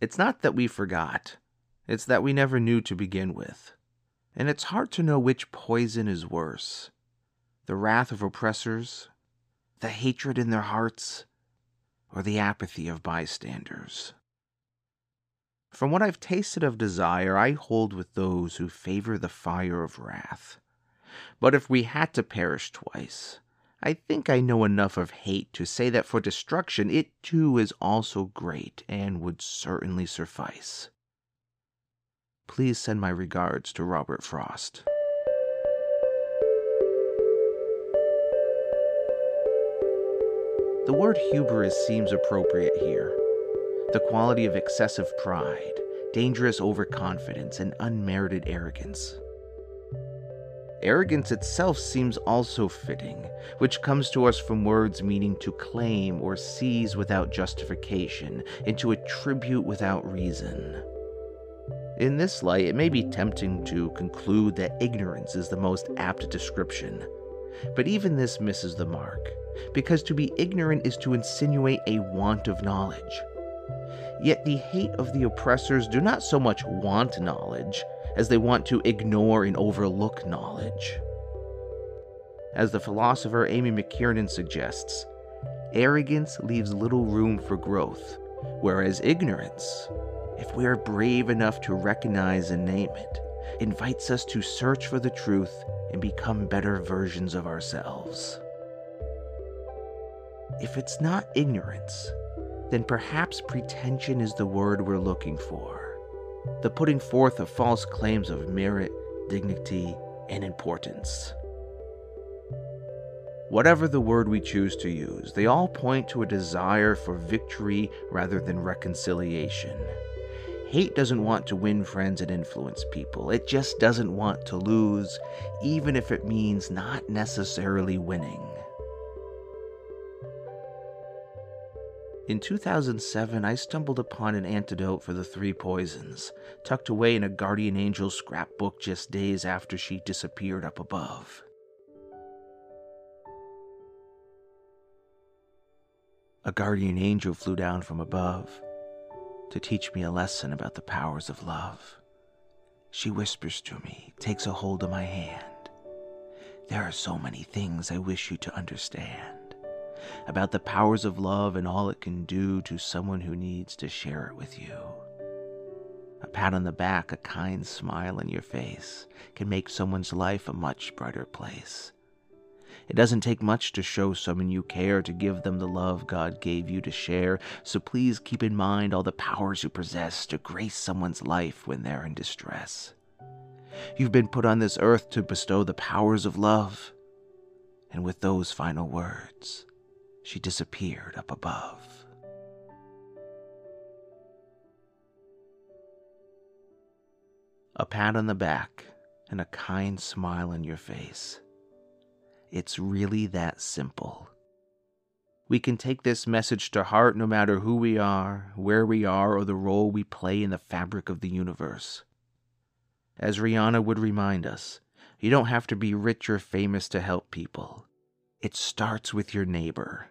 It's not that we forgot, it's that we never knew to begin with. And it's hard to know which poison is worse the wrath of oppressors, the hatred in their hearts, or the apathy of bystanders. From what I've tasted of desire, I hold with those who favor the fire of wrath. But if we had to perish twice, I think I know enough of hate to say that for destruction it too is also great and would certainly suffice. Please send my regards to Robert Frost. The word hubris seems appropriate here. The quality of excessive pride, dangerous overconfidence, and unmerited arrogance. Arrogance itself seems also fitting, which comes to us from words meaning to claim or seize without justification, and to attribute without reason. In this light, it may be tempting to conclude that ignorance is the most apt description, but even this misses the mark because to be ignorant is to insinuate a want of knowledge. Yet the hate of the oppressors do not so much want knowledge as they want to ignore and overlook knowledge. As the philosopher Amy McKiernan suggests, arrogance leaves little room for growth, whereas ignorance, if we are brave enough to recognize and name it, invites us to search for the truth and become better versions of ourselves. If it's not ignorance, then perhaps pretension is the word we're looking for. The putting forth of false claims of merit, dignity, and importance. Whatever the word we choose to use, they all point to a desire for victory rather than reconciliation. Hate doesn't want to win friends and influence people. It just doesn't want to lose, even if it means not necessarily winning. In 2007, I stumbled upon an antidote for the three poisons, tucked away in a guardian angel scrapbook just days after she disappeared up above. A guardian angel flew down from above to teach me a lesson about the powers of love. She whispers to me, takes a hold of my hand. There are so many things I wish you to understand about the powers of love and all it can do to someone who needs to share it with you. A pat on the back, a kind smile on your face can make someone's life a much brighter place. It doesn't take much to show someone you care to give them the love God gave you to share, so please keep in mind all the powers you possess to grace someone's life when they're in distress. You've been put on this earth to bestow the powers of love. And with those final words, she disappeared up above. A pat on the back and a kind smile on your face. It's really that simple. We can take this message to heart no matter who we are, where we are, or the role we play in the fabric of the universe. As Rihanna would remind us, you don't have to be rich or famous to help people. It starts with your neighbor.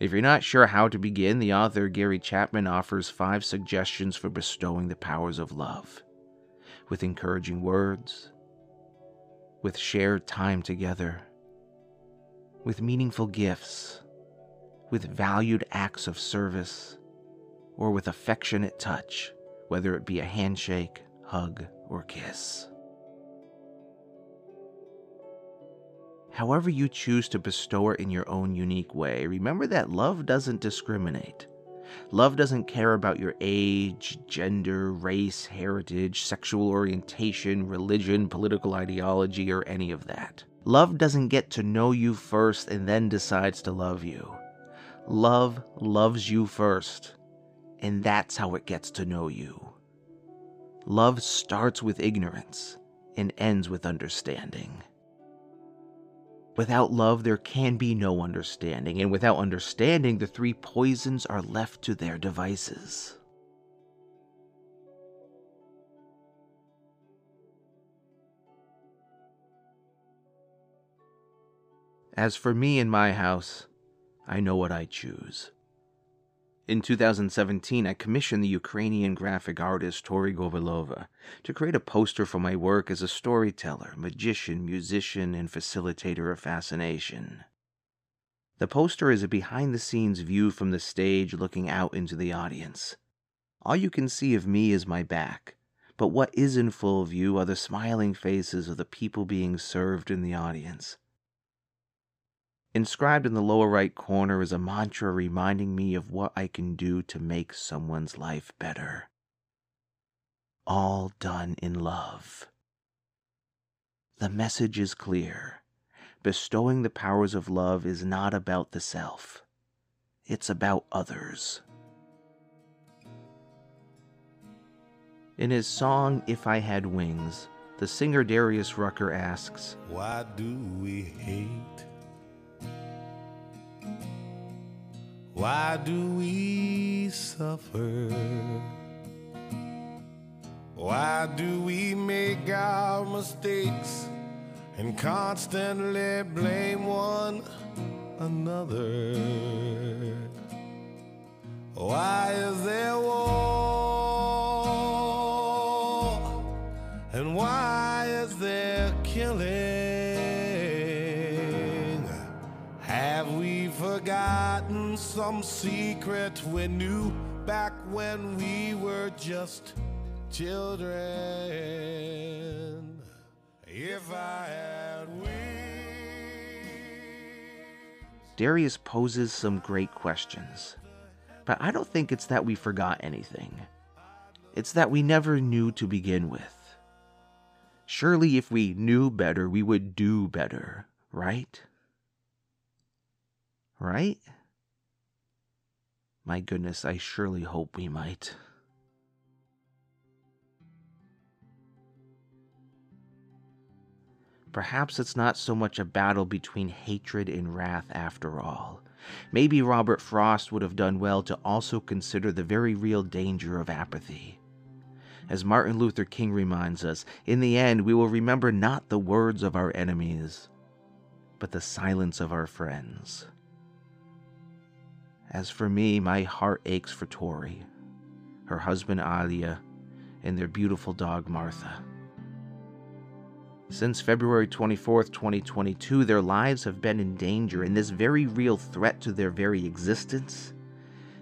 If you're not sure how to begin, the author Gary Chapman offers five suggestions for bestowing the powers of love with encouraging words, with shared time together, with meaningful gifts, with valued acts of service, or with affectionate touch, whether it be a handshake, hug, or kiss. However, you choose to bestow it in your own unique way, remember that love doesn't discriminate. Love doesn't care about your age, gender, race, heritage, sexual orientation, religion, political ideology, or any of that. Love doesn't get to know you first and then decides to love you. Love loves you first, and that's how it gets to know you. Love starts with ignorance and ends with understanding. Without love, there can be no understanding, and without understanding, the three poisons are left to their devices. As for me and my house, I know what I choose. In 2017, I commissioned the Ukrainian graphic artist Tori Govilova to create a poster for my work as a storyteller, magician, musician, and facilitator of fascination. The poster is a behind the scenes view from the stage looking out into the audience. All you can see of me is my back, but what is in full view are the smiling faces of the people being served in the audience. Inscribed in the lower right corner is a mantra reminding me of what I can do to make someone's life better. All done in love. The message is clear. Bestowing the powers of love is not about the self, it's about others. In his song If I Had Wings, the singer Darius Rucker asks, Why do we hate? Why do we suffer? Why do we make our mistakes and constantly blame one another? Why is there war? And why is there killing? Forgotten some secret we knew back when we were just children? If I had wings. Darius poses some great questions. But I don't think it's that we forgot anything. It's that we never knew to begin with. Surely, if we knew better, we would do better, right? Right? My goodness, I surely hope we might. Perhaps it's not so much a battle between hatred and wrath after all. Maybe Robert Frost would have done well to also consider the very real danger of apathy. As Martin Luther King reminds us, in the end we will remember not the words of our enemies, but the silence of our friends. As for me, my heart aches for Tori, her husband Alia, and their beautiful dog Martha. Since February 24th, 2022, their lives have been in danger, and this very real threat to their very existence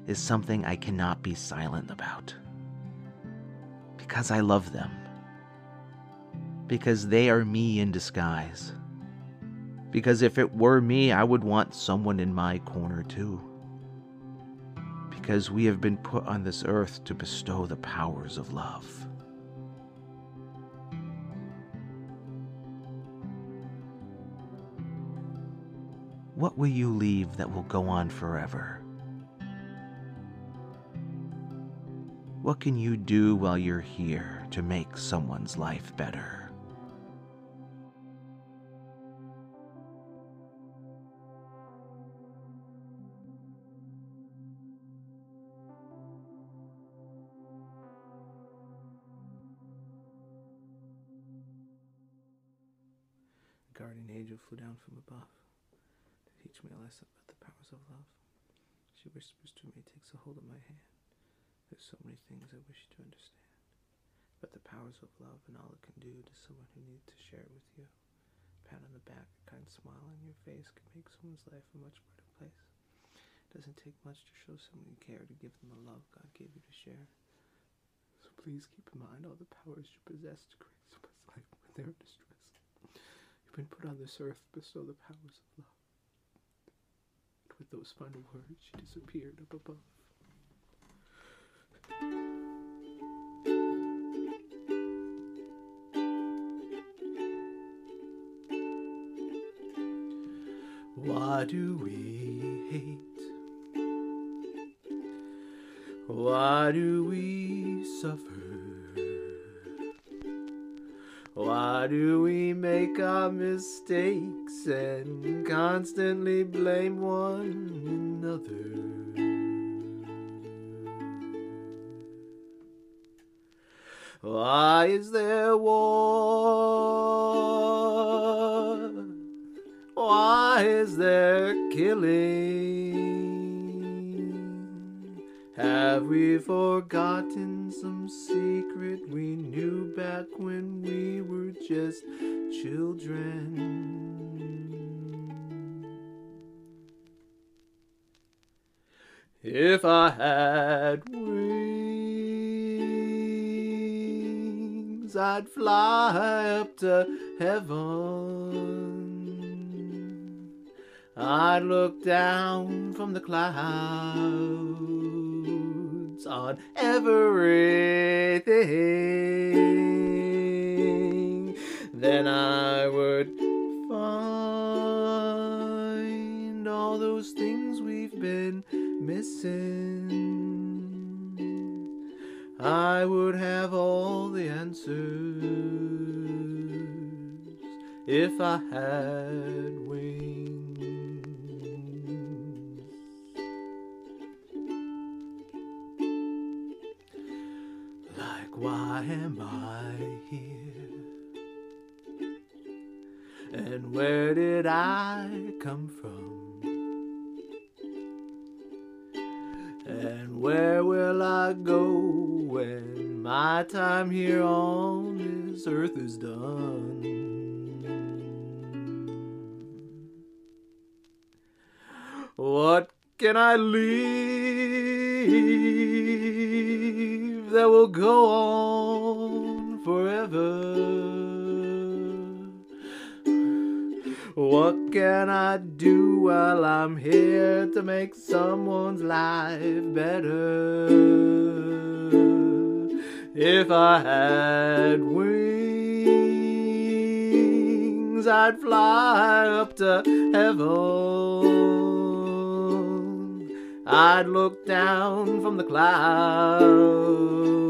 is something I cannot be silent about. Because I love them. Because they are me in disguise. Because if it were me, I would want someone in my corner too. Because we have been put on this earth to bestow the powers of love. What will you leave that will go on forever? What can you do while you're here to make someone's life better? Guardian angel flew down from above to teach me a lesson about the powers of love. She whispers to me, takes a hold of my hand. There's so many things I wish to understand. But the powers of love and all it can do to someone who needs to share it with you. A pat on the back, a kind smile on your face can make someone's life a much better place. It doesn't take much to show someone you care, to give them the love God gave you to share. So please keep in mind all the powers you possess to create someone's life when they're distress. You've been put on this earth to bestow the powers of love. And with those final words, she disappeared up above. Why do we hate? Why do we suffer? Why do we make our mistakes and constantly blame one another? Why is there war? Why is there killing? Have we forgotten some secret we knew back when we were just children? If I had wings, I'd fly up to heaven. I'd look down from the clouds on everything. Then I would find all those things we've been missing. I would have all the answers if I had wings. I come from? And where will I go when my time here on this earth is done? What can I leave that will go on forever? What can I do while I'm here to make someone's life better? If I had wings, I'd fly up to heaven. I'd look down from the clouds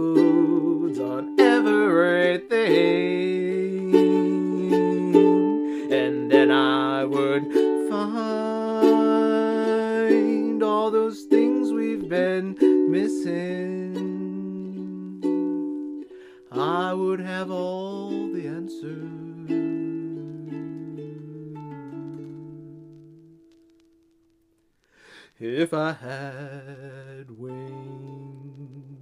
If I had wings.